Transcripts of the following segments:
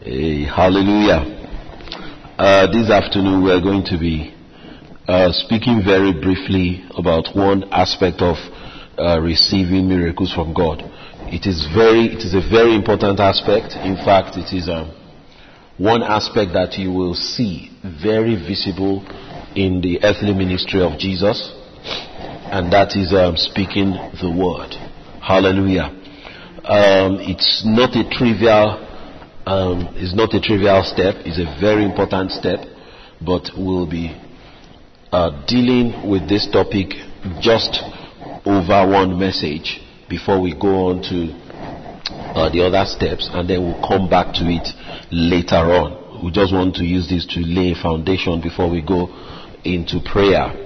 Hallelujah. Uh, this afternoon we are going to be uh, speaking very briefly about one aspect of uh, receiving miracles from God. It is very, it is a very important aspect. In fact, it is um, one aspect that you will see very visible in the earthly ministry of Jesus, and that is um, speaking the word. Hallelujah. Um, it's not a trivial um, is not a trivial step, it's a very important step, but we'll be uh, dealing with this topic just over one message before we go on to uh, the other steps, and then we'll come back to it later on. We just want to use this to lay a foundation before we go into prayer.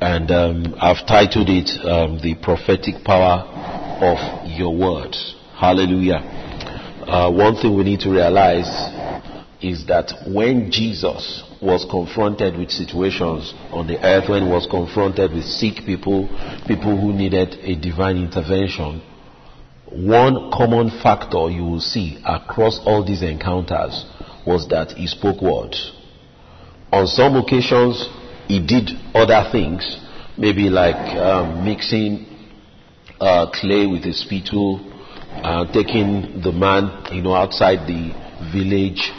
And um, I've titled it um, The Prophetic Power of Your Words. Hallelujah uh, one thing we need to realize is that when Jesus was confronted with situations on the earth, when he was confronted with sick people, people who needed a divine intervention, one common factor you will see across all these encounters was that he spoke words. On some occasions, he did other things, maybe like um, mixing uh, clay with a spittle uh, taking the man, you know, outside the village,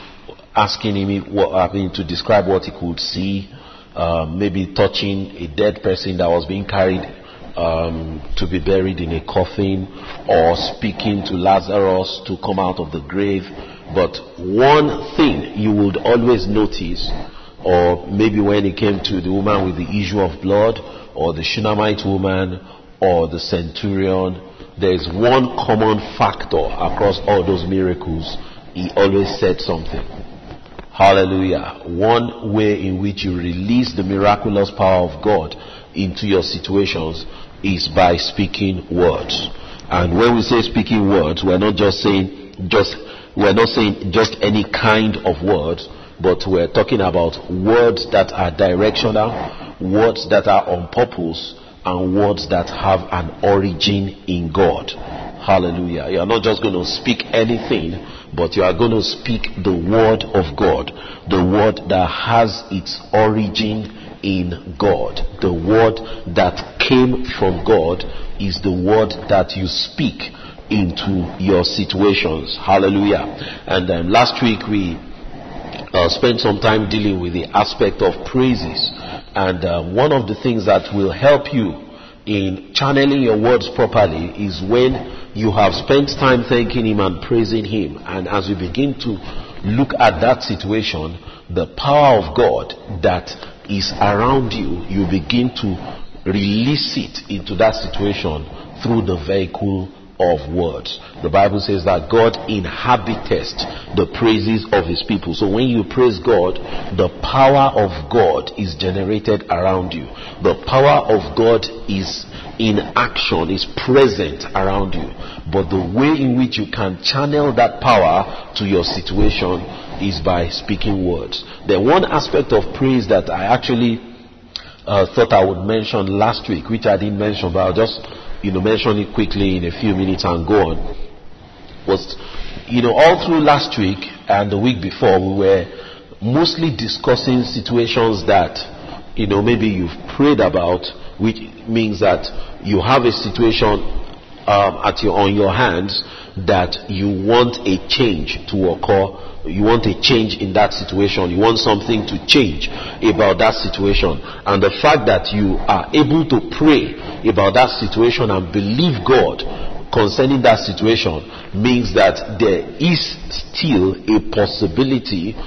asking him what, to describe what he could see, uh, maybe touching a dead person that was being carried um, to be buried in a coffin, or speaking to Lazarus to come out of the grave. But one thing you would always notice, or maybe when it came to the woman with the issue of blood, or the Shunammite woman, or the centurion, there is one common factor across all those miracles. He always said something. Hallelujah. One way in which you release the miraculous power of God into your situations is by speaking words. And when we say speaking words, we're not just saying just we're not saying just any kind of words, but we're talking about words that are directional, words that are on purpose, and words that have an origin in God. Hallelujah. You are not just going to speak anything, but you are going to speak the word of God. The word that has its origin in God. The word that came from God is the word that you speak into your situations. Hallelujah. And last week we uh, spent some time dealing with the aspect of praises. And uh, one of the things that will help you in channeling your words properly is when you have spent time thanking Him and praising Him. And as you begin to look at that situation, the power of God that is around you, you begin to release it into that situation through the vehicle of words. The Bible says that God inhabiteth the praises of his people. So when you praise God, the power of God is generated around you. The power of God is in action, is present around you. But the way in which you can channel that power to your situation is by speaking words. The one aspect of praise that I actually uh, thought I would mention last week, which I didn't mention, but I'll just you know, mention it quickly in a few minutes and go on, was, you know, all through last week and the week before, we were mostly discussing situations that, you know, maybe you've prayed about, which means that you have a situation um, at your, on your hands that you want a change to occur you want a change in that situation. You want something to change about that situation. And the fact that you are able to pray about that situation and believe God concerning that situation means that there is still a possibility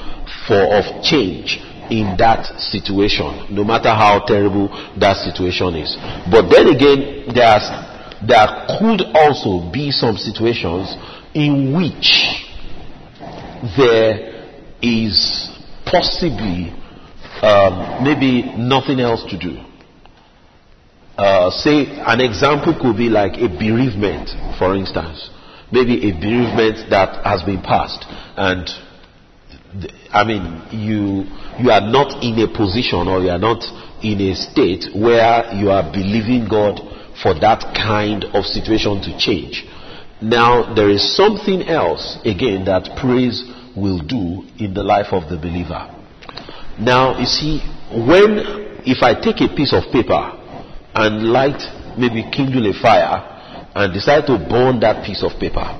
for of change in that situation, no matter how terrible that situation is. But then again, there's, there could also be some situations in which there is possibly um, maybe nothing else to do. Uh, say an example could be like a bereavement, for instance. Maybe a bereavement that has been passed, and I mean, you you are not in a position or you are not in a state where you are believing God for that kind of situation to change. Now, there is something else, again, that praise will do in the life of the believer. Now, you see, when, if I take a piece of paper and light, maybe kindle a fire, and decide to burn that piece of paper,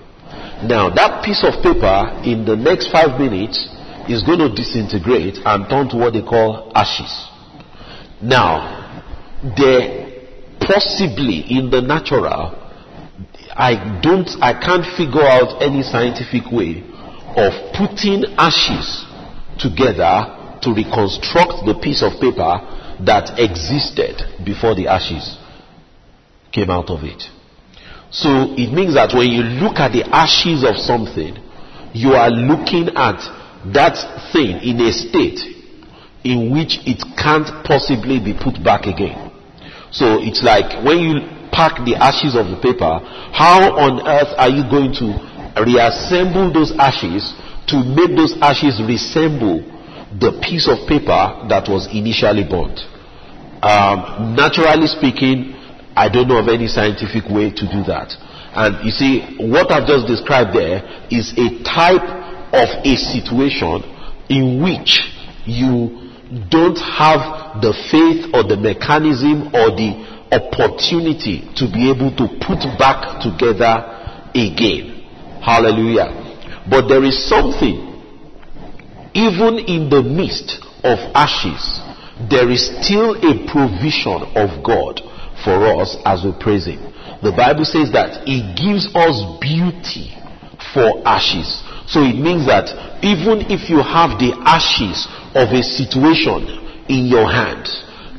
now that piece of paper in the next five minutes is going to disintegrate and turn to what they call ashes. Now, there possibly in the natural, I don't, I can't figure out any scientific way of putting ashes together to reconstruct the piece of paper that existed before the ashes came out of it. So it means that when you look at the ashes of something, you are looking at that thing in a state in which it can't possibly be put back again. So it's like when you pack the ashes of the paper, how on earth are you going to reassemble those ashes to make those ashes resemble the piece of paper that was initially burnt. Um, naturally speaking, I don't know of any scientific way to do that. And you see, what I've just described there is a type of a situation in which you don't have the faith or the mechanism or the opportunity to be able to put back together again. Hallelujah. But there is something even in the midst of ashes, there is still a provision of God for us as we praise Him. The Bible says that He gives us beauty for ashes. So it means that even if you have the ashes of a situation in your hand,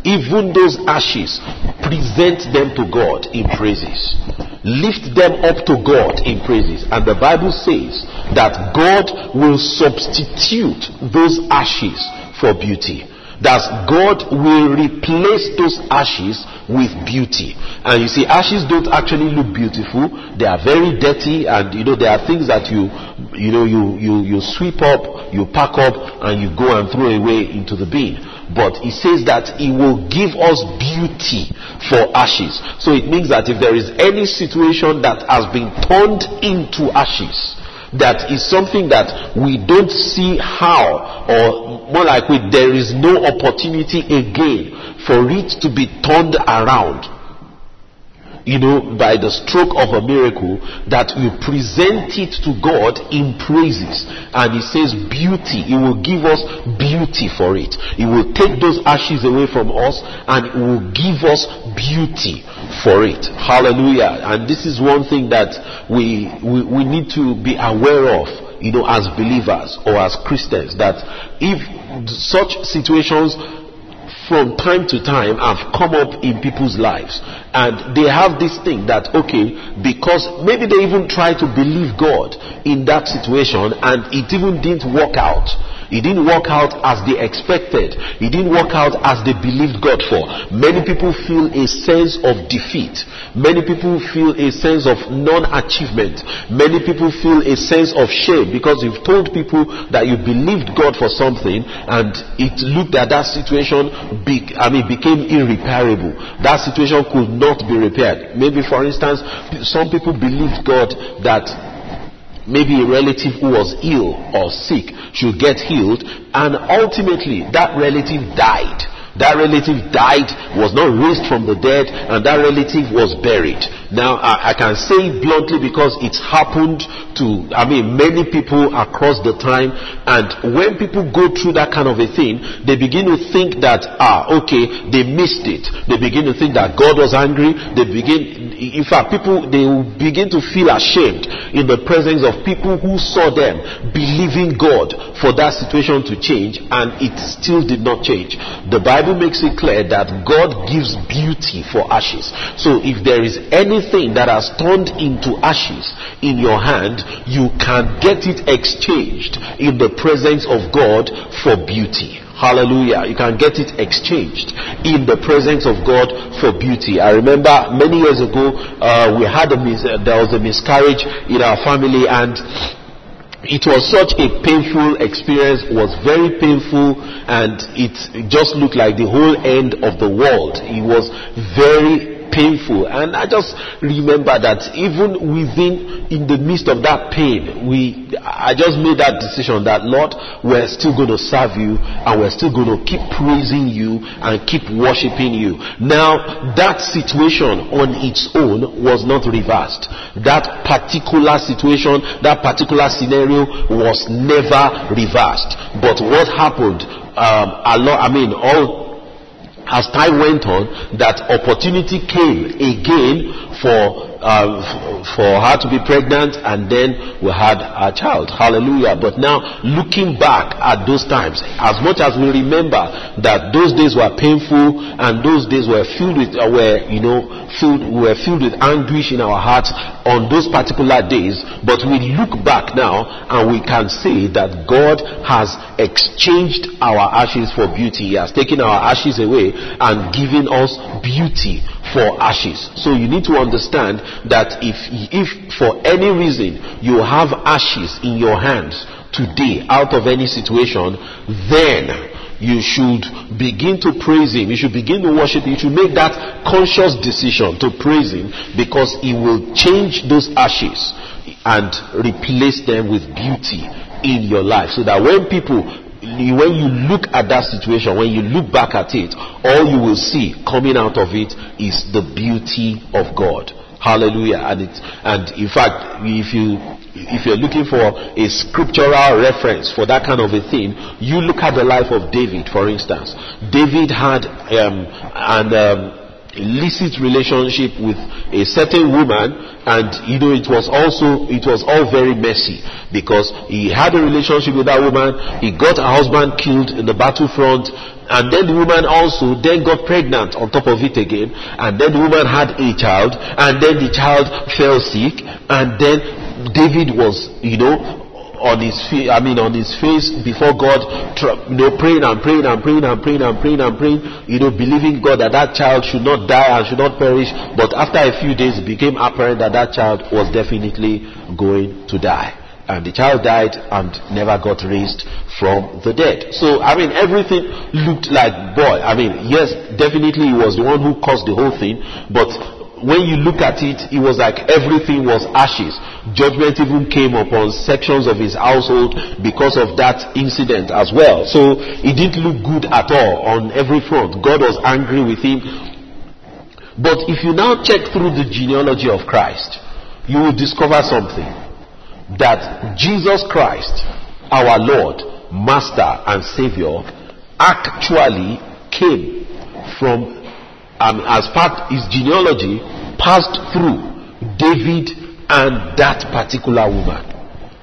even those ashes, present them to God in praises. Lift them up to God in praises. And the Bible says that God will substitute those ashes for beauty. That God will replace those ashes with beauty. And you see, ashes don't actually look beautiful. They are very dirty and you know, there are things that you, you know, you, you, you sweep up, you pack up and you go and throw away into the bin but he says that he will give us beauty for ashes. So it means that if there is any situation that has been turned into ashes, that is something that we don't see how, or more like there is no opportunity again for it to be turned around you know, by the stroke of a miracle, that we present it to God in praises. And He says, beauty. He will give us beauty for it. He will take those ashes away from us and He will give us beauty for it. Hallelujah. And this is one thing that we, we, we need to be aware of you know, as believers or as Christians, that if such situations from time to time have come up in people's lives. And they have this thing that, okay, because maybe they even try to believe God in that situation and it even didn't work out. It didn't work out as they expected. It didn't work out as they believed God for. Many people feel a sense of defeat. Many people feel a sense of non-achievement. Many people feel a sense of shame because you've told people that you believed God for something and it looked at that situation, be, I mean, became irreparable. That situation could not be repaired. Maybe, for instance, some people believed God that maybe a relative who was ill or sick should get healed and ultimately that relative died that relative died, was not raised from the dead, and that relative was buried. Now, I, I, can say bluntly because it's happened to, I mean, many people across the time. And when people go through that kind of a thing, they begin to think that, ah, okay, they missed it. They begin to think that God was angry. They begin, in fact, people, they begin to feel ashamed in the presence of people who saw them believing God for that situation to change, and it still did not change. The Bible makes it clear that God gives beauty for ashes. So if there is anything that has turned into ashes in your hand, you can get it exchanged in the presence of God for beauty. Hallelujah. You can get it exchanged in the presence of God for beauty. I remember many years ago, uh, we had a mis- there was a miscarriage in our family and it was such a painful experience, it was very painful, and it just looked like the whole end of the world. It was very painful. And I just remember that even within, in the midst of that pain, we, I just made that decision that Lord, we're still going to serve you and we're still going to keep praising you and keep worshiping you. Now, that situation on its own was not reversed. That particular situation, that particular scenario was never reversed. But what happened, um, a lot, I mean, all as time went on, that opportunity came again for uh, for her to be pregnant, and then we had a child. Hallelujah! But now, looking back at those times, as much as we remember that those days were painful and those days were filled with, uh, were you know, filled, were filled with anguish in our hearts on those particular days. But we look back now and we can say that God has exchanged our ashes for beauty. He has taken our ashes away and given us beauty for ashes. So you need to understand that if, if for any reason you have ashes in your hands today out of any situation, then you should begin to praise him. You should begin to worship him. You should make that conscious decision to praise him because he will change those ashes and replace them with beauty in your life. So that when people when you look at that situation, when you look back at it, all you will see coming out of it is the beauty of God. Hallelujah. And it, and in fact, if you, if you're looking for a scriptural reference for that kind of a thing, you look at the life of David, for instance. David had, um, and, um, illicit relationship with a certain woman and you know it was also it was all very messy because he had a relationship with that woman he got her husband killed in the battlefront and then the woman also then got pregnant on top of it again and then the woman had a child and then the child fell sick and then David was you know on his face, I mean on his face before God, you know, praying and praying and praying and praying and praying and praying, you know, believing God that that child should not die and should not perish. But after a few days, it became apparent that that child was definitely going to die. And the child died and never got raised from the dead. So, I mean, everything looked like, boy, I mean, yes, definitely he was the one who caused the whole thing, but when you look at it, it was like everything was ashes. Judgment even came upon sections of his household because of that incident as well. So it didn't look good at all on every front. God was angry with him. But if you now check through the genealogy of Christ, you will discover something. That Jesus Christ, our Lord, Master, and Savior, actually came from um, as part his genealogy passed through David and that particular woman.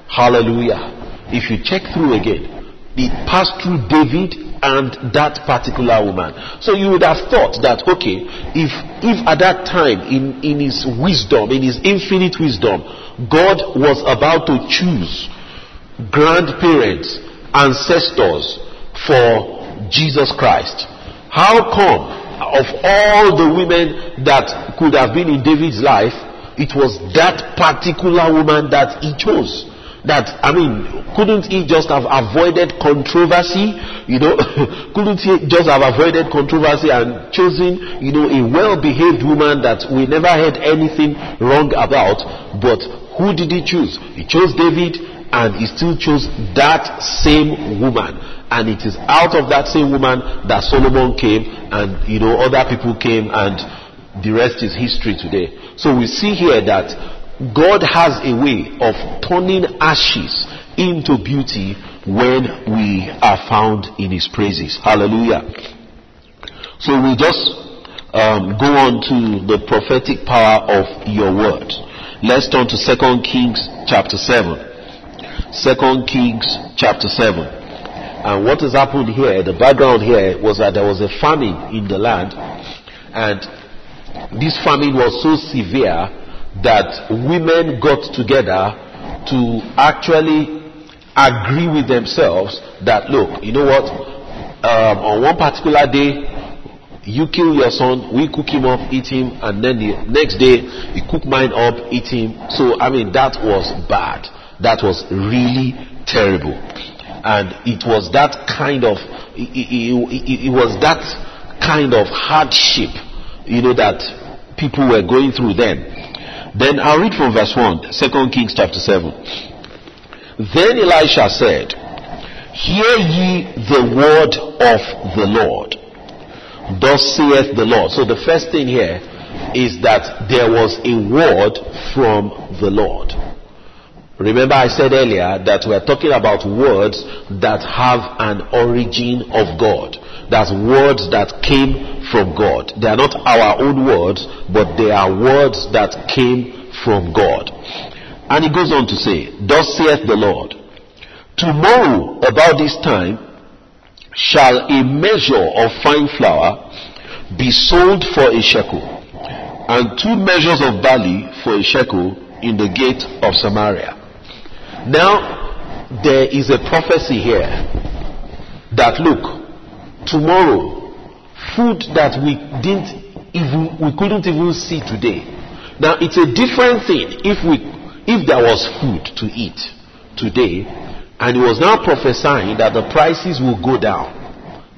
Hallelujah. If you check through again, it passed through David and that particular woman. So you would have thought that okay, if if at that time in, in his wisdom, in his infinite wisdom, God was about to choose grandparents, ancestors for Jesus Christ. How come of all the women that could have been in David's life, it was that particular woman that he chose. That, I mean, couldn't he just have avoided controversy? You know, couldn't he just have avoided controversy and chosen, you know, a well-behaved woman that we never heard anything wrong about? But who did he choose? He chose David and he still chose that same woman and it is out of that same woman that Solomon came and you know other people came and the rest is history today. So we see here that God has a way of turning ashes into beauty when we are found in his praises. Hallelujah. So we just um, go on to the prophetic power of your word. Let's turn to 2 Kings chapter 7. 2 Kings chapter 7. And what has happened here, the background here was that there was a famine in the land, and this famine was so severe that women got together to actually agree with themselves that, look, you know what, um, on one particular day, you kill your son, we cook him up, eat him, and then the next day, you cook mine up, eat him. So, I mean, that was bad. That was really terrible and it was that kind of it, it, it, it was that kind of hardship you know that people were going through then. Then I'll read from verse 1, 2 Kings chapter 7. Then Elisha said, Hear ye the word of the Lord. Thus saith the Lord. So the first thing here is that there was a word from the Lord. Remember I said earlier that we are talking about words that have an origin of God. That's words that came from God. They are not our own words, but they are words that came from God. And he goes on to say, Thus saith the Lord, Tomorrow about this time shall a measure of fine flour be sold for a shekel, and two measures of barley for a shekel in the gate of Samaria. Now, there is a prophecy here that look, tomorrow, food that we didn't even, we couldn't even see today. Now, it's a different thing if we, if there was food to eat today and it was now prophesying that the prices will go down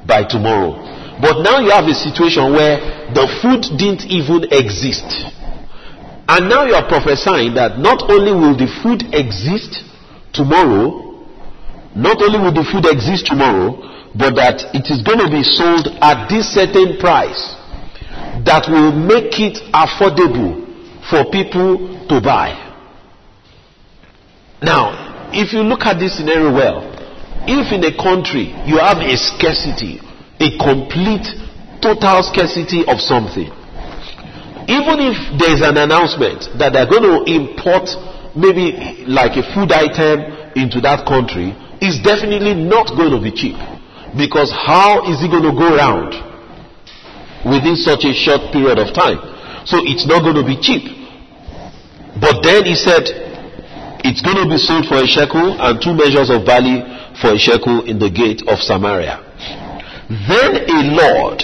by tomorrow. But now you have a situation where the food didn't even exist. And now you are prophesying that not only will the food exist tomorrow, not only will the food exist tomorrow, but that it is going to be sold at this certain price that will make it affordable for people to buy. Now, if you look at this scenario well, if in a country you have a scarcity, a complete, total scarcity of something, even if there is an announcement that they're going to import maybe like a food item into that country, it's definitely not going to be cheap. Because how is it going to go around within such a short period of time? So it's not going to be cheap. But then he said, it's going to be sold for a shekel and two measures of barley for a shekel in the gate of Samaria. Then a Lord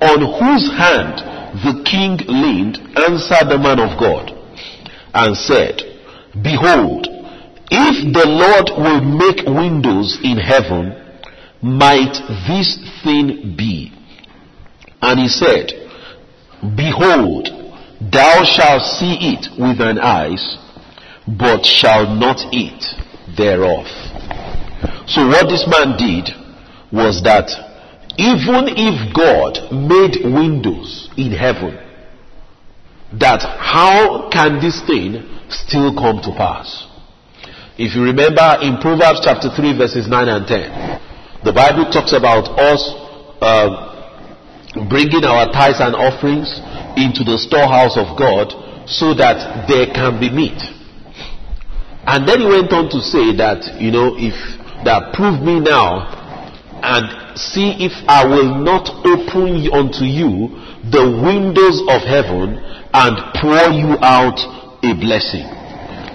on whose hand the king leaned answered the man of God and said, Behold, if the Lord will make windows in heaven, might this thing be? And he said, Behold, thou shalt see it with thine eyes, but shalt not eat thereof. So what this man did was that even if God made windows in heaven, that how can this thing still come to pass? If you remember in Proverbs chapter 3 verses 9 and 10, the Bible talks about us uh, bringing our tithes and offerings into the storehouse of God so that there can be meat. And then he went on to say that, you know, if that prove me now and see if I will not open unto you the windows of heaven and pour you out a blessing.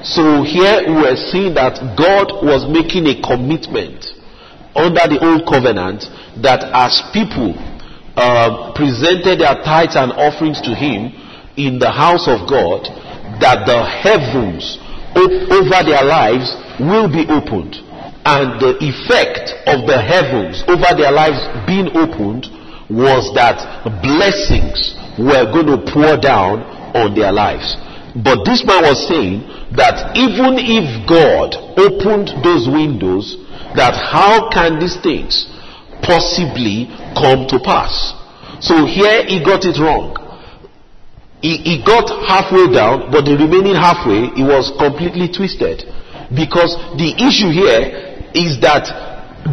So here we are seeing that God was making a commitment under the old covenant that as people uh, presented their tithes and offerings to him in the house of God, that the heavens over their lives will be opened. And the effect of the heavens over their lives being opened was that blessings were going to pour down on their lives. But this man was saying that even if God opened those windows, that how can these things possibly come to pass? So here he got it wrong he, he got halfway down, but the remaining halfway, he was completely twisted. Because the issue here is that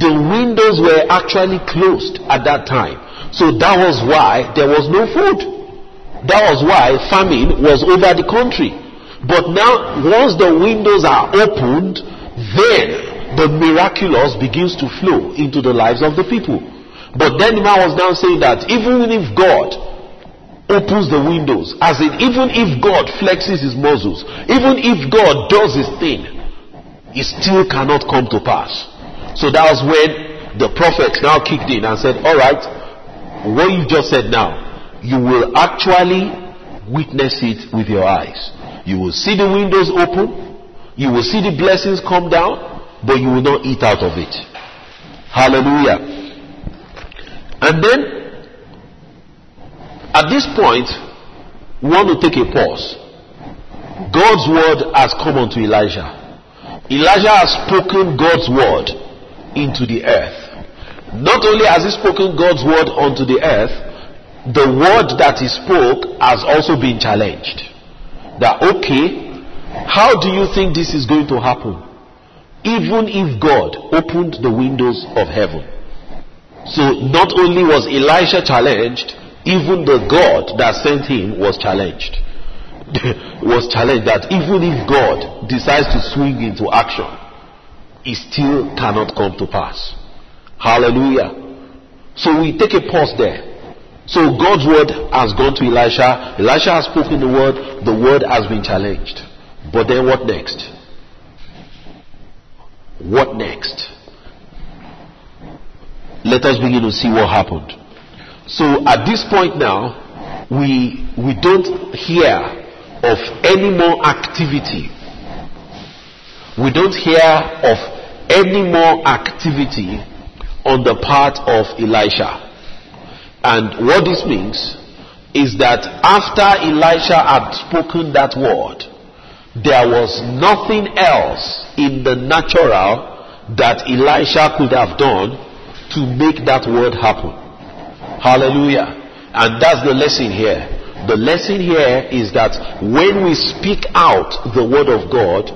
the windows were actually closed at that time. So that was why there was no food. That was why famine was over the country. But now, once the windows are opened, then the miraculous begins to flow into the lives of the people. But then the man was now saying that even if God opens the windows. As in, even if God flexes his muscles, even if God does his thing, it still cannot come to pass. So that was when the prophet now kicked in and said, Alright, what you just said now, you will actually witness it with your eyes. You will see the windows open, you will see the blessings come down, but you will not eat out of it. Hallelujah. And then at this point, we want to take a pause. God's word has come unto Elijah. Elijah has spoken God's word into the earth. Not only has he spoken God's word unto the earth, the word that he spoke has also been challenged. That, okay, how do you think this is going to happen? Even if God opened the windows of heaven. So not only was Elisha challenged, even the God that sent him was challenged. was challenged that even if God decides to swing into action, it still cannot come to pass. Hallelujah. So we take a pause there. So God's word has gone to Elisha. Elisha has spoken the word. The word has been challenged. But then what next? What next? Let us begin to see what happened. So at this point now, we, we don't hear of any more activity. We don't hear of any more activity on the part of Elisha. And what this means is that after Elisha had spoken that word, there was nothing else in the natural that Elisha could have done to make that word happen. Hallelujah. And that's the lesson here. The lesson here is that when we speak out the word of God,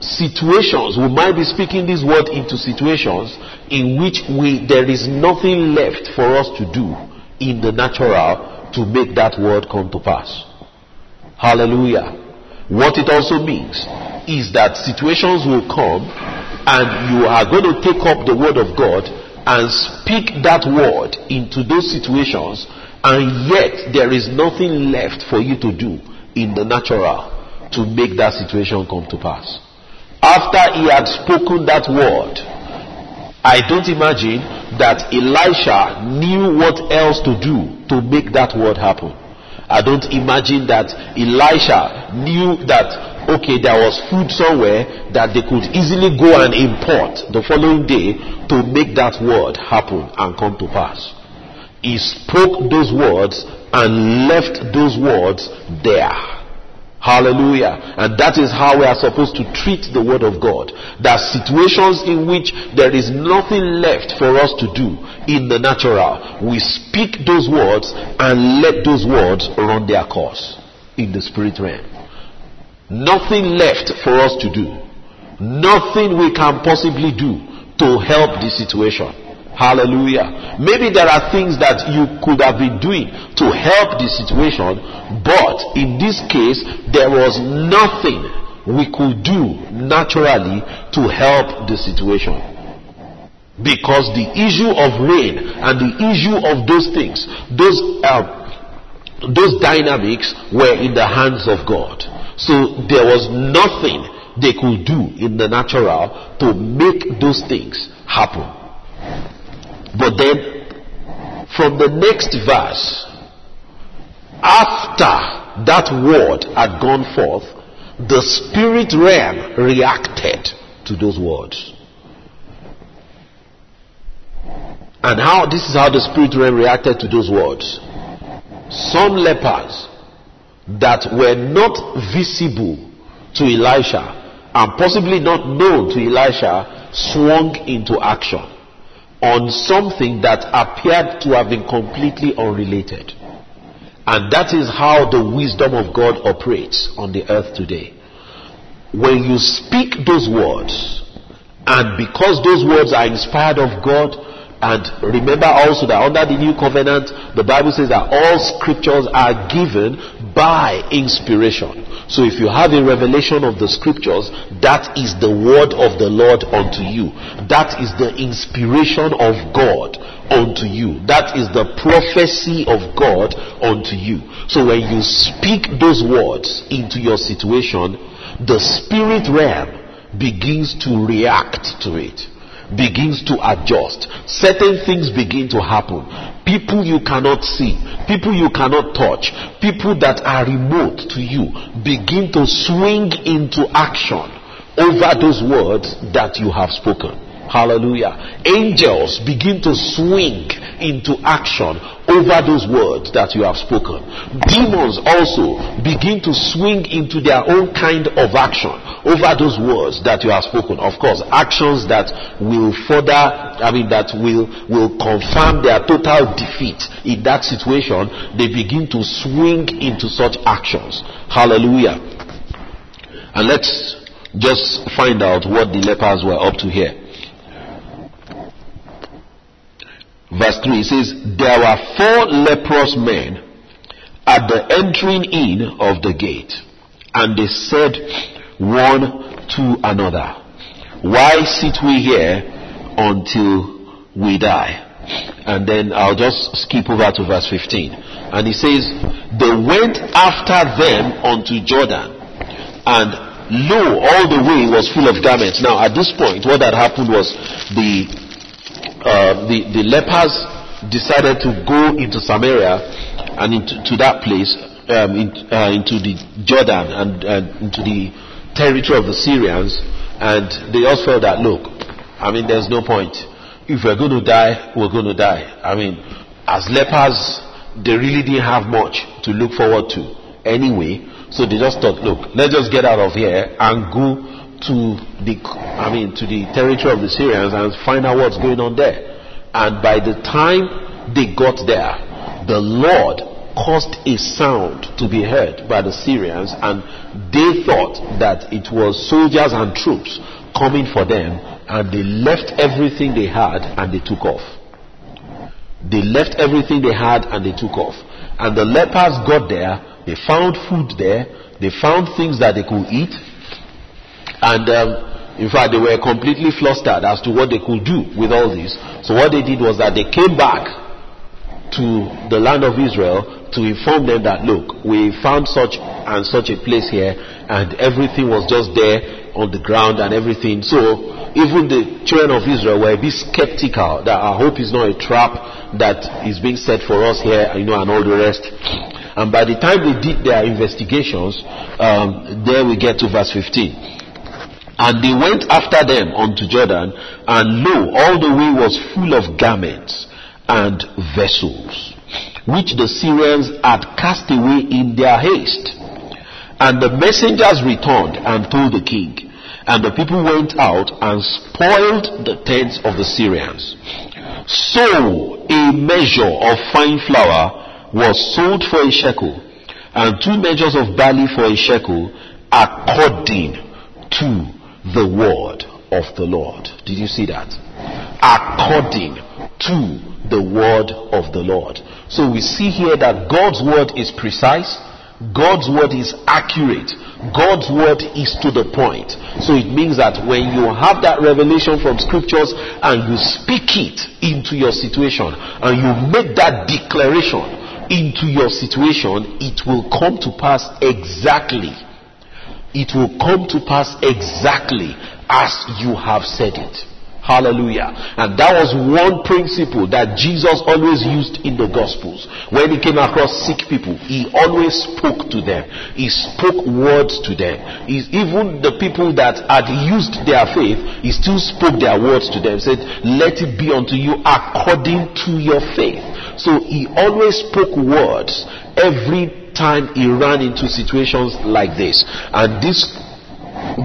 situations, we might be speaking this word into situations in which we, there is nothing left for us to do in the natural to make that word come to pass. Hallelujah. What it also means is that situations will come and you are going to take up the word of God and speak that word into those situations and yet there is nothing left for you to do in the natural to make that situation come to pass. After he had spoken that word, I don't imagine that Elisha knew what else to do to make that word happen. I don't imagine that Elisha knew that, okay, there was food somewhere that they could easily go and import the following day to make that word happen and come to pass. He spoke those words and left those words there. Hallelujah. And that is how we are supposed to treat the Word of God. There are situations in which there is nothing left for us to do in the natural. We speak those words and let those words run their course in the spirit realm. Nothing left for us to do. Nothing we can possibly do to help the situation. Hallelujah. Maybe there are things that you could have been doing to help the situation, but in this case, there was nothing we could do naturally to help the situation. Because the issue of rain and the issue of those things, those, uh, those dynamics were in the hands of God. So there was nothing they could do in the natural to make those things happen. But then, from the next verse, after that word had gone forth, the spirit realm reacted to those words. And how this is how the spirit realm reacted to those words. Some lepers that were not visible to Elisha and possibly not known to Elisha swung into action on something that appeared to have been completely unrelated. And that is how the wisdom of God operates on the earth today. When you speak those words, and because those words are inspired of God, and remember also that under the new covenant, the Bible says that all scriptures are given by inspiration. So if you have a revelation of the scriptures, that is the word of the Lord unto you. That is the inspiration of God unto you. That is the prophecy of God unto you. So when you speak those words into your situation, the spirit realm begins to react to it begins to adjust. Certain things begin to happen. People you cannot see, people you cannot touch, people that are remote to you begin to swing into action over those words that you have spoken. Hallelujah. Angels begin to swing into action over those words that you have spoken. Demons also begin to swing into their own kind of action over those words that you have spoken. Of course, actions that will further, I mean, that will, will confirm their total defeat in that situation. They begin to swing into such actions. Hallelujah. And let's just find out what the lepers were up to here. Verse 3 says, There were four leprous men at the entering in of the gate, and they said one to another, Why sit we here until we die? And then I'll just skip over to verse 15. And he says, They went after them unto Jordan, and lo, all the way was full of garments. Now, at this point, what had happened was the uh, the, the lepers decided to go into Samaria and into to that place, um, in, uh, into the Jordan and into the territory of the Syrians, and they also felt that, look, I mean, there's no point. If we're going to die, we're going to die. I mean, as lepers, they really didn't have much to look forward to anyway. So they just thought, look, let's just get out of here and go to the, I mean, to the territory of the Syrians and find out what's going on there. And by the time they got there, the Lord caused a sound to be heard by the Syrians, and they thought that it was soldiers and troops coming for them, and they left everything they had and they took off. They left everything they had and they took off. And the lepers got there, they found food there, they found things that they could eat, and um, in fact, they were completely flustered as to what they could do with all this. So what they did was that they came back to the land of Israel to inform them that, look, we found such and such a place here, and everything was just there on the ground and everything. So even the children of Israel were a bit skeptical that our hope is not a trap that is being set for us here, you know, and all the rest. And by the time they did their investigations, um, there we get to verse 15. And they went after them unto Jordan, and lo, all the way was full of garments and vessels, which the Syrians had cast away in their haste. And the messengers returned and told the king. And the people went out and spoiled the tents of the Syrians. So a measure of fine flour was sold for a shekel, and two measures of barley for a shekel, according to the word of the Lord. Did you see that? According to the word of the Lord. So we see here that God's word is precise, God's word is accurate, God's word is to the point. So it means that when you have that revelation from scriptures and you speak it into your situation and you make that declaration into your situation, it will come to pass exactly it will come to pass exactly as you have said it. Hallelujah. And that was one principle that Jesus always used in the Gospels. When he came across sick people, he always spoke to them. He spoke words to them. He, even the people that had used their faith, he still spoke their words to them. He said, Let it be unto you according to your faith. So he always spoke words every time he ran into situations like this. And this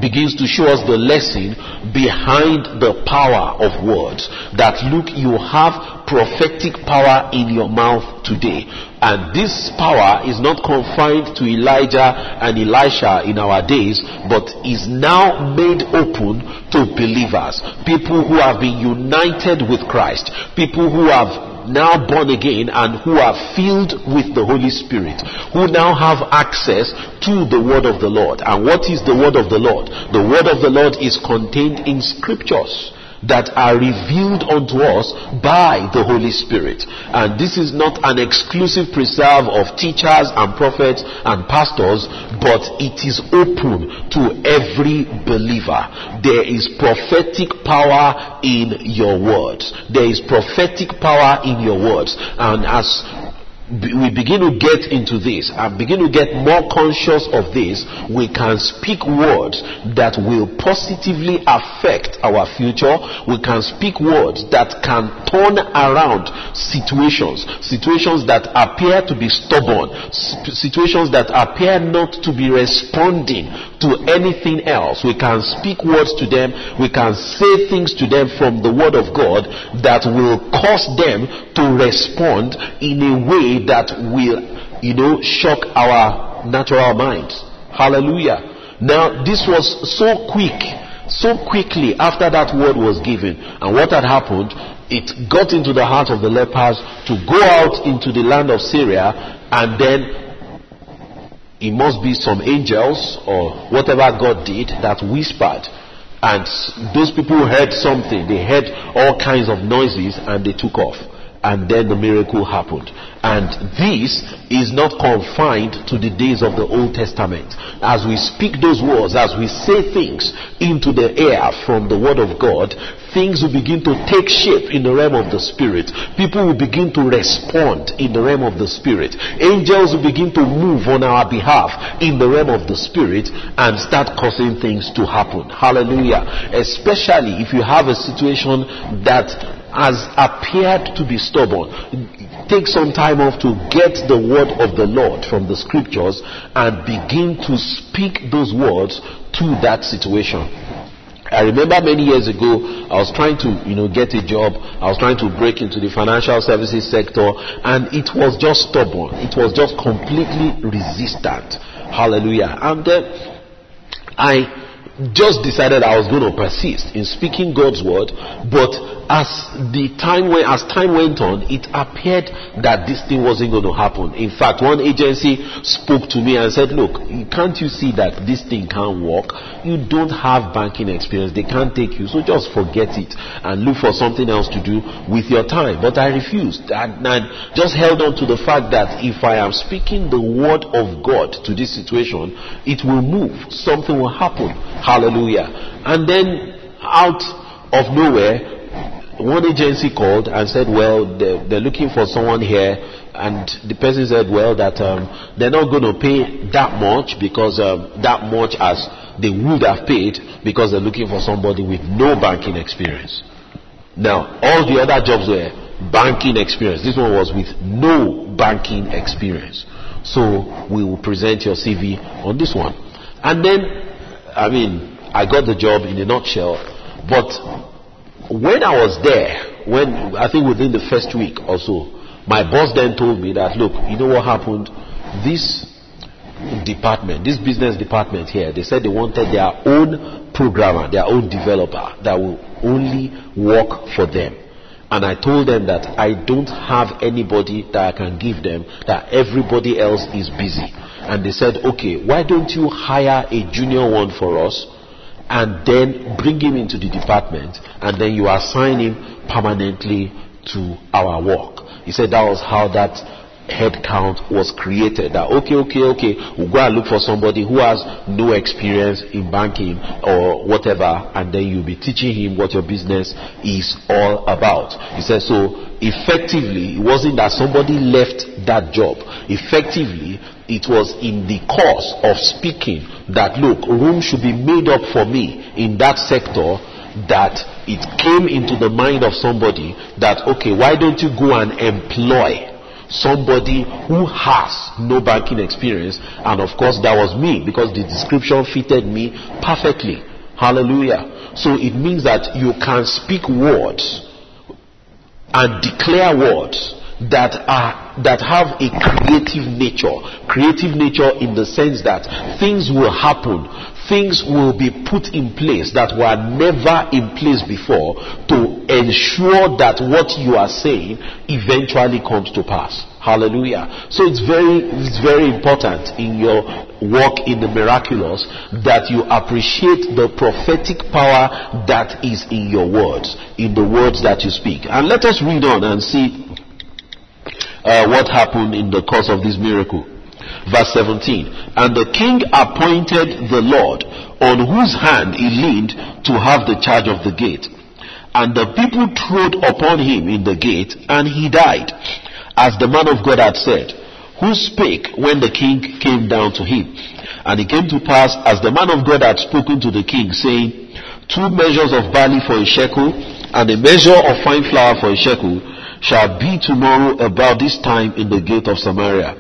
begins to show us the lesson behind the power of words. That look, you have prophetic power in your mouth today. And this power is not confined to Elijah and Elisha in our days, but is now made open to believers. People who have been united with Christ. People who have now born again and who are filled with the Holy Spirit, who now have access to the word of the Lord. And what is the word of the Lord? The word of the Lord is contained in scriptures that are revealed unto us by the Holy Spirit. And this is not an exclusive preserve of teachers and prophets and pastors, but it is open to every believer. There is prophetic power in your words. There is prophetic power in your words. And as we begin to get into this. And begin to get more conscious of this, we can speak words that will positively affect our future. We can speak words that can turn around situations, situations that appear to be stubborn, situations that appear not to be responding to anything else. We can speak words to them, we can say things to them from the Word of God that will cause them to respond in a way that will, you know, shock our natural minds. Hallelujah. Now, this was so quick, so quickly after that word was given. And what had happened, it got into the heart of the lepers to go out into the land of Syria and then it must be some angels or whatever God did that whispered. And those people heard something. They heard all kinds of noises and they took off and then the miracle happened. And this is not confined to the days of the Old Testament. As we speak those words, as we say things into the air from the Word of God, things will begin to take shape in the realm of the Spirit. People will begin to respond in the realm of the Spirit. Angels will begin to move on our behalf in the realm of the Spirit and start causing things to happen. Hallelujah. Especially if you have a situation that has appeared to be stubborn. Take some time off to get the word of the Lord from the scriptures and begin to speak those words to that situation. I remember many years ago, I was trying to, you know, get a job. I was trying to break into the financial services sector, and it was just stubborn. It was just completely resistant. Hallelujah. And uh, I just decided I was going to persist in speaking God's word, but as the time went, as time went on, it appeared that this thing wasn't going to happen. In fact, one agency spoke to me and said, "Look, can't you see that this thing can't work? You don't have banking experience. They can't take you, so just forget it and look for something else to do with your time." But I refused and, and just held on to the fact that if I am speaking the word of God to this situation, it will move. Something will happen. Hallelujah. And then out of nowhere, one agency called and said, well, they're, they're, looking for someone here. And the person said, well, that um, they're not going to pay that much because um, that much as they would have paid because they're looking for somebody with no banking experience. Now, all the other jobs were banking experience. This one was with no banking experience. So we will present your CV on this one. And then, I mean, I got the job in a nutshell, but when I was there, when I think within the first week or so, my boss then told me that, look, you know what happened? This department, this business department here, they said they wanted their own programmer, their own developer that will only work for them. And I told them that I don't have anybody that I can give them, that everybody else is busy. And they said, okay, why don't you hire a junior one for us? and then bring him into the department and then you assign him permanently to our work. He said that was how that head count was created. That okay, okay, okay, we'll go and look for somebody who has no experience in banking or whatever, and then you'll be teaching him what your business is all about. He said so effectively it wasn't that somebody left that job. Effectively it was in the course of speaking that look, room should be made up for me in that sector that it came into the mind of somebody that okay, why don't you go and employ somebody who has no banking experience. And of course that was me because the description fitted me perfectly. Hallelujah. So it means that you can speak words and declare words that are that have a creative nature. Creative nature in the sense that things will happen things will be put in place that were never in place before to ensure that what you are saying eventually comes to pass. Hallelujah. So it's very it's very important in your work in the miraculous that you appreciate the prophetic power that is in your words in the words that you speak. And let us read on and see uh, what happened in the course of this miracle. Verse 17. And the king appointed the Lord on whose hand he leaned to have the charge of the gate. And the people trod upon him in the gate, and he died. as the man of God had said, who spake when the king came down to him. And it came to pass, as the man of God had spoken to the king, saying, Two measures of barley for a shekel, and a measure of fine flour for a shekel, shall be tomorrow about this time in the gate of Samaria.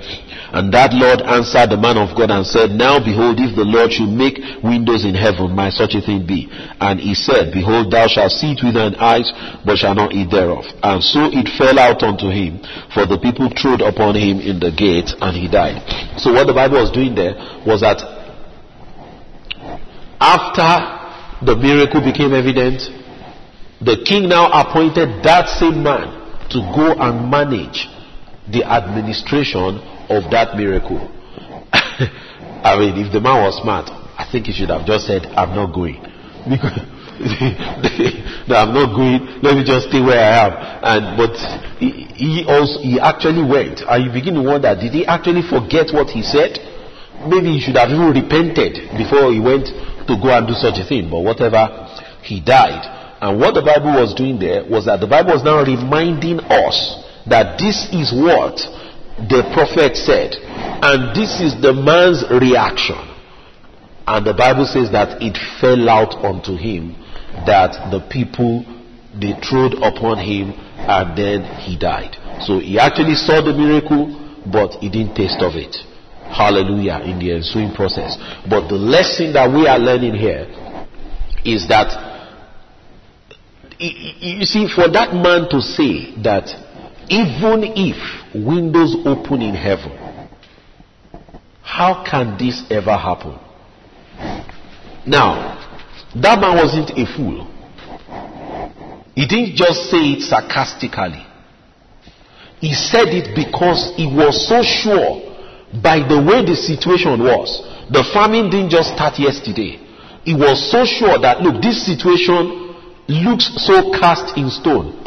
And that Lord answered the man of God and said, Now behold, if the Lord should make windows in heaven, might such a thing be? And he said, Behold, thou shalt see it with thine eyes, but shalt not eat thereof. And so it fell out unto him, for the people trod upon him in the gate, and he died. So what the Bible was doing there was that after the miracle became evident, the king now appointed that same man to go and manage the administration of that miracle. I mean, if the man was smart, I think he should have just said, I'm not going. No, I'm not going. Let me just stay where I am. And but he, he also he actually went. And you begin to wonder, did he actually forget what he said? Maybe he should have even repented before he went to go and do such a thing. But whatever, he died. And what the Bible was doing there was that the Bible was now reminding us that this is what the prophet said. And this is the man's reaction. And the Bible says that it fell out unto him that the people they trod upon him and then he died. So he actually saw the miracle, but he didn't taste of it. Hallelujah in the ensuing process. But the lesson that we are learning here is that you see, for that man to say that even if windows open in heaven, how can this ever happen? Now, that man wasn't a fool. He didn't just say it sarcastically. He said it because he was so sure by the way the situation was. The famine didn't just start yesterday. He was so sure that, look, this situation looks so cast in stone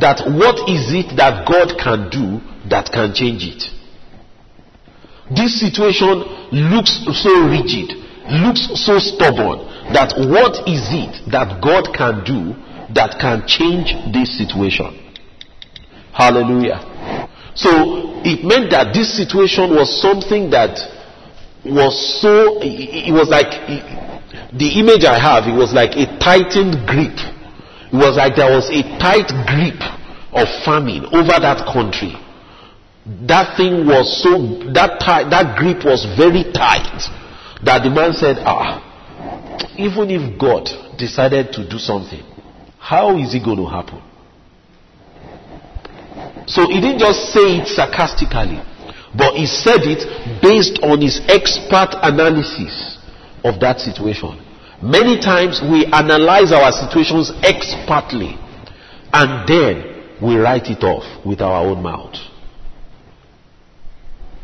that what is it that God can do that can change it? This situation looks so rigid, looks so stubborn that what is it that God can do that can change this situation? Hallelujah. So it meant that this situation was something that was so, it was like, the image I have, it was like a tightened grip was like there was a tight grip of famine over that country. That thing was so, that, tight, that grip was very tight that the man said, ah, even if God decided to do something, how is it going to happen? So he didn't just say it sarcastically, but he said it based on his expert analysis of that situation. Many times we analyze our situations expertly and then we write it off with our own mouth.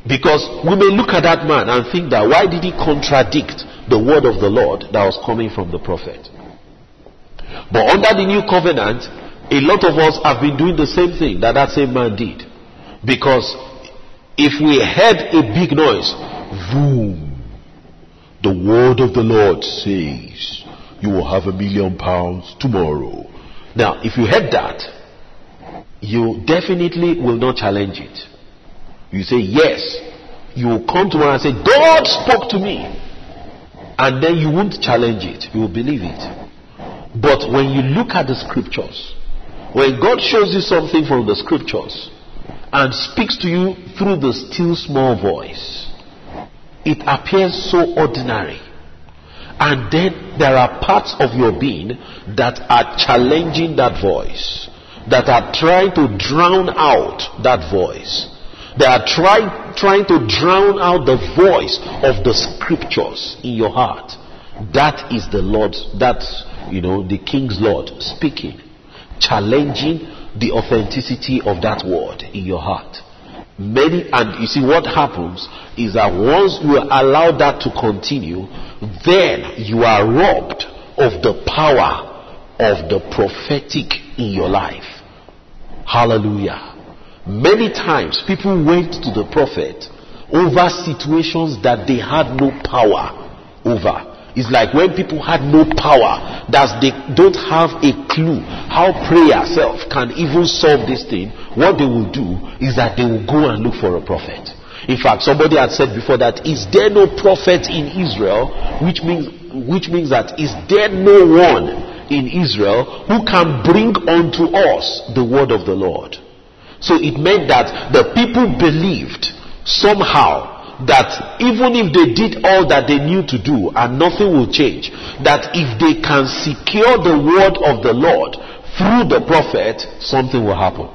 Because we may look at that man and think that why did he contradict the word of the Lord that was coming from the prophet? But under the new covenant, a lot of us have been doing the same thing that that same man did. Because if we heard a big noise, boom, the word of the Lord says, you will have a million pounds tomorrow. Now, if you heard that, you definitely will not challenge it. You say, yes. You will come tomorrow and say, God spoke to me. And then you won't challenge it. You will believe it. But when you look at the scriptures, when God shows you something from the scriptures and speaks to you through the still small voice, it appears so ordinary. And then there are parts of your being that are challenging that voice, that are trying to drown out that voice. They are trying, trying to drown out the voice of the scriptures in your heart. That is the Lord, that's, you know, the King's Lord speaking, challenging the authenticity of that word in your heart. Many, and you see what happens is that once you allow that to continue, then you are robbed of the power of the prophetic in your life. Hallelujah. Many times people went to the prophet over situations that they had no power over. It's like when people had no power, that they don't have a clue how prayer self can even solve this thing. What they will do is that they will go and look for a prophet. In fact, somebody had said before that, is there no prophet in Israel? Which means, which means that, is there no one in Israel who can bring unto us the word of the Lord? So it meant that the people believed somehow that even if they did all that they knew to do and nothing will change, that if they can secure the word of the Lord through the prophet, something will happen.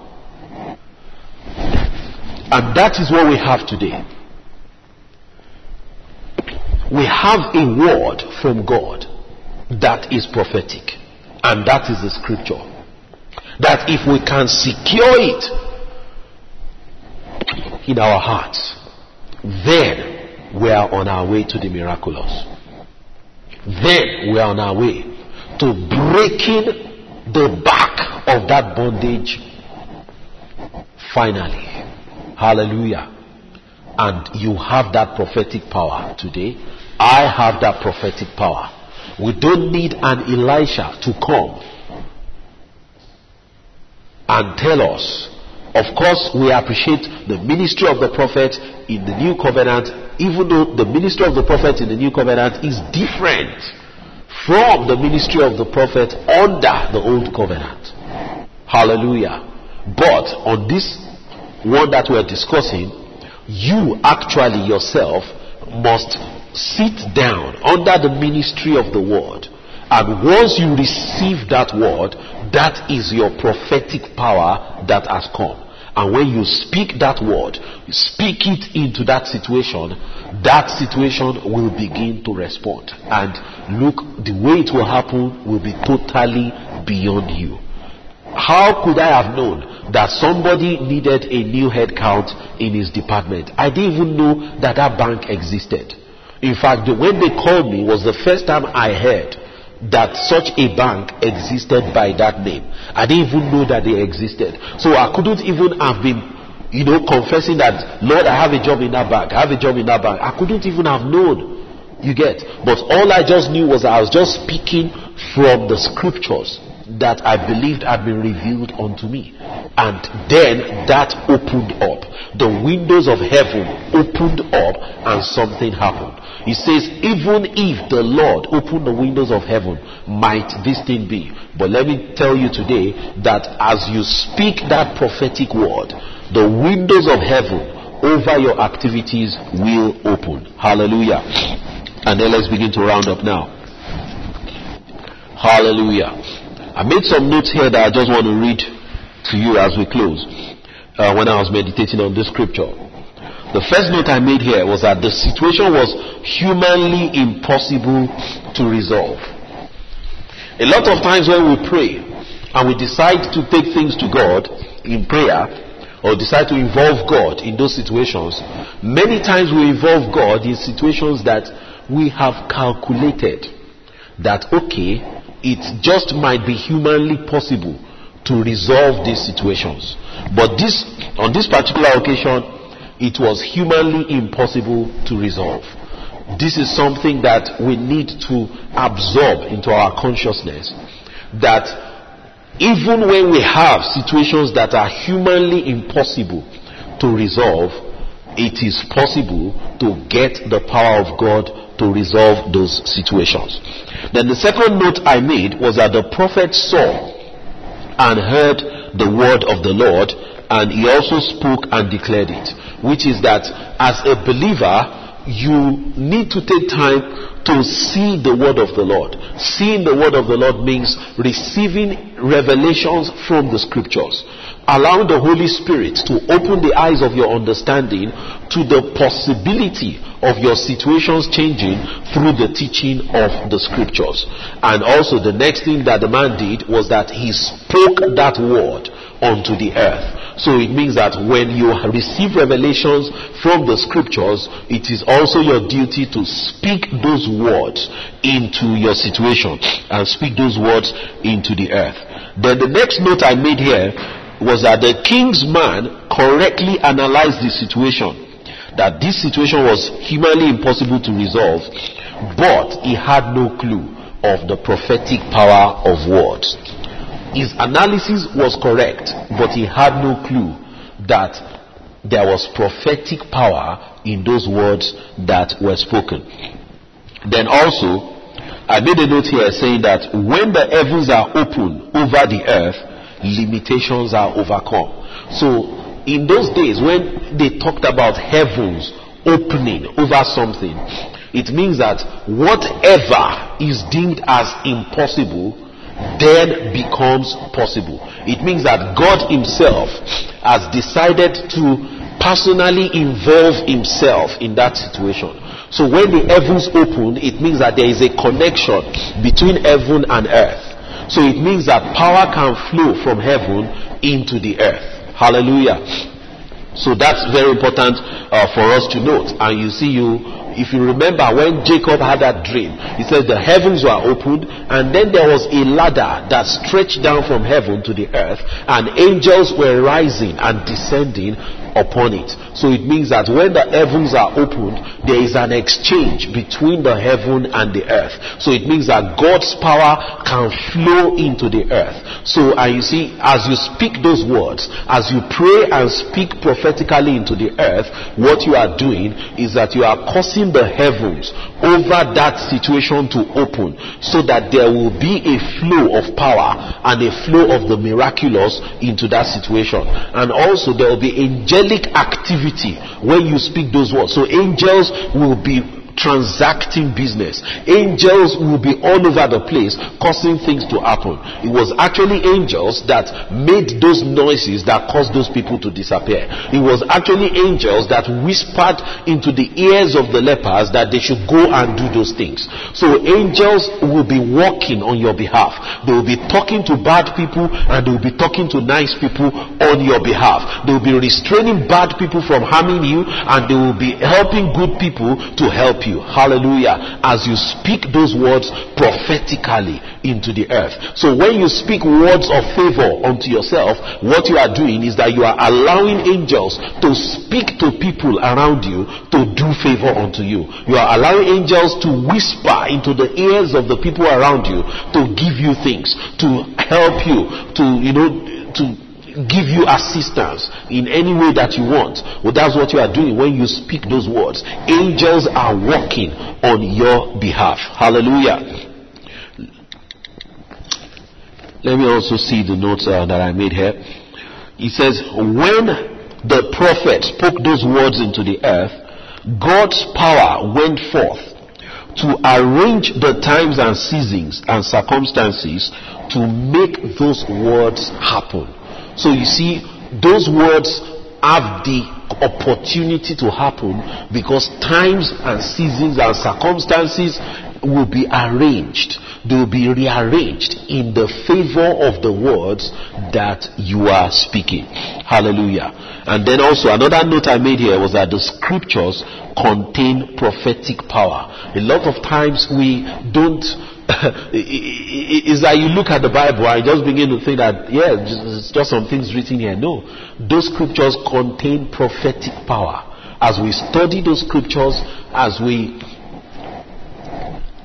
And that is what we have today. We have a word from God that is prophetic, and that is the scripture. That if we can secure it in our hearts, then we are on our way to the miraculous. Then we are on our way to breaking the back of that bondage finally. Hallelujah. And you have that prophetic power today. I have that prophetic power. We don't need an Elisha to come and tell us of course, we appreciate the ministry of the prophet in the new covenant, even though the ministry of the prophet in the new covenant is different from the ministry of the prophet under the old covenant. Hallelujah. But on this one that we're discussing, you actually yourself must sit down under the ministry of the word. And once you receive that word, that is your prophetic power that has come. And when you speak that word, speak it into that situation, that situation will begin to respond. And look, the way it will happen will be totally beyond you. How could I have known that somebody needed a new headcount in his department? I didn't even know that that bank existed. In fact, when they called me was the first time I heard that such a bank existed by that name. I didn't even know that they existed. So I couldn't even have been, you know, confessing that, Lord, I have a job in that bank. I have a job in that bank. I couldn't even have known. You get. But all I just knew was I was just speaking from the scriptures that I believed had been revealed unto me. And then that opened up. The windows of heaven opened up and something happened. He says, even if the Lord opened the windows of heaven, might this thing be? But let me tell you today that as you speak that prophetic word, the windows of heaven over your activities will open. Hallelujah. And then let's begin to round up now. Hallelujah. I made some notes here that I just want to read to you as we close uh, when I was meditating on this scripture. The first note I made here was that the situation was humanly impossible to resolve. A lot of times when we pray and we decide to take things to God in prayer or decide to involve God in those situations, many times we involve God in situations that we have calculated that okay, it just might be humanly possible to resolve these situations. But this, on this particular occasion, it was humanly impossible to resolve. This is something that we need to absorb into our consciousness. That even when we have situations that are humanly impossible to resolve, it is possible to get the power of God to resolve those situations. Then the second note I made was that the prophet saw and heard the word of the Lord and he also spoke and declared it, which is that as a believer, you need to take time to see the word of the Lord. Seeing the word of the Lord means receiving revelations from the scriptures. Allowing the Holy Spirit to open the eyes of your understanding to the possibility of your situations changing through the teaching of the scriptures. And also the next thing that the man did was that he spoke that word onto the earth. So it means that when you receive revelations from the scriptures, it is also your duty to speak those words into your situation and speak those words into the earth. Then the next note I made here was that the king's man correctly analyzed the situation. That this situation was humanly impossible to resolve. but he had no clue of the prophetic power of words. His analysis was correct, but he had no clue that there was prophetic power in those words that were spoken. Then also, I made a note here saying that when the heavens are open over the earth, limitations are overcome. So, in those days when they talked about heavens opening over something, it means that whatever is deemed as impossible then becomes possible. It means that God Himself has decided to personally involve Himself in that situation. So when the heavens open, it means that there is a connection between heaven and earth. So it means that power can flow from heaven into the earth. Hallelujah. So that's very important uh, for us to note. And you see, you if you remember when Jacob had that dream, he said the heavens were opened, and then there was a ladder that stretched down from heaven to the earth, and angels were rising and descending upon it. So it means that when the heavens are opened, there is an exchange between the heaven and the earth. So it means that God's power can flow into the earth. So, and you see, as you speak those words, as you pray and speak prophetically into the earth, what you are doing is that you are causing the heavens over that situation to open so that there will be a flow of power and a flow of the miraculous into that situation. And also there will be angelic angelic activity when you speak those words. So angels will be transacting business. Angels will be all over the place causing things to happen. It was actually angels that made those noises that caused those people to disappear. It was actually angels that whispered into the ears of the lepers that they should go and do those things. So angels will be working on your behalf. They will be talking to bad people and they will be talking to nice people on your behalf. They will be restraining bad people from harming you and they will be helping good people to help you. Hallelujah. As you speak those words prophetically into the earth. So when you speak words of favor unto yourself, what you are doing is that you are allowing angels to speak to people around you to do favor unto you. You are allowing angels to whisper into the ears of the people around you to give you things, to help you, to, you know, to give you assistance in any way that you want. Well, that's what you are doing when you speak those words. Angels are working on your behalf. Hallelujah. Let me also see the notes uh, that I made here. He says, when the prophet spoke those words into the earth, God's power went forth to arrange the times and seasons and circumstances to make those words happen. So you see, those words have the opportunity to happen because times and seasons and circumstances will be arranged. They will be rearranged in the favor of the words that you are speaking. Hallelujah. And then also another note I made here was that the scriptures contain prophetic power. A lot of times we don't is that you look at the Bible and just begin to think that, yeah, it's just some things written here. No. Those scriptures contain prophetic power. As we study those scriptures, as we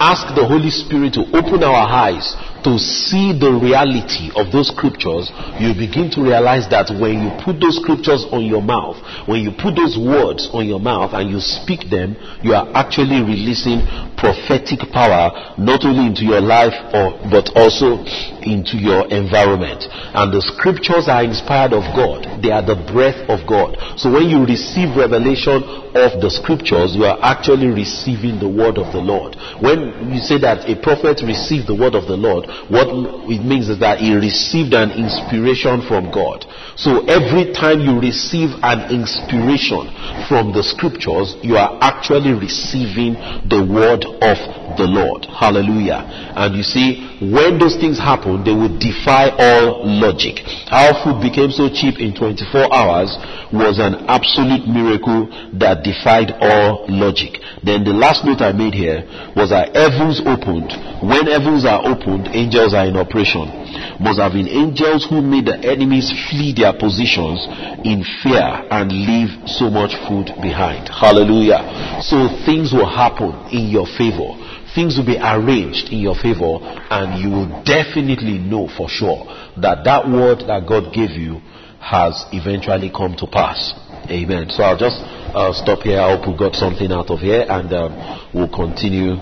ask the Holy Spirit to open our eyes to see the reality of those scriptures, you begin to realize that when you put those scriptures on your mouth, when you put those words on your mouth and you speak them, you are actually releasing prophetic power not only into your life or, but also into your environment. And the scriptures are inspired of God. They are the breath of God. So when you receive revelation of the scriptures, you are actually receiving the word of the Lord. When you say that a prophet received the word of the Lord, what it means is that he received an inspiration from God. So every time you receive an inspiration from the scriptures, you are actually receiving the word of the Lord. Hallelujah. And you see, when those things happen, they will defy all logic. How food became so cheap in 24 hours was an absolute miracle that defied all logic. Then the last note I made here was that heavens opened. When heavens are opened, angels are in operation. must have been angels who made the enemies flee their positions in fear and leave so much food behind. Hallelujah. So things will happen in your favor. Things will be arranged in your favor and you will definitely know for sure that that word that God gave you has eventually come to pass. Amen. So I'll just uh, stop here. I hope we got something out of here and um, we'll continue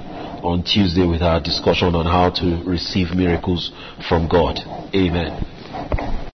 on Tuesday with our discussion on how to receive miracles from God. Amen.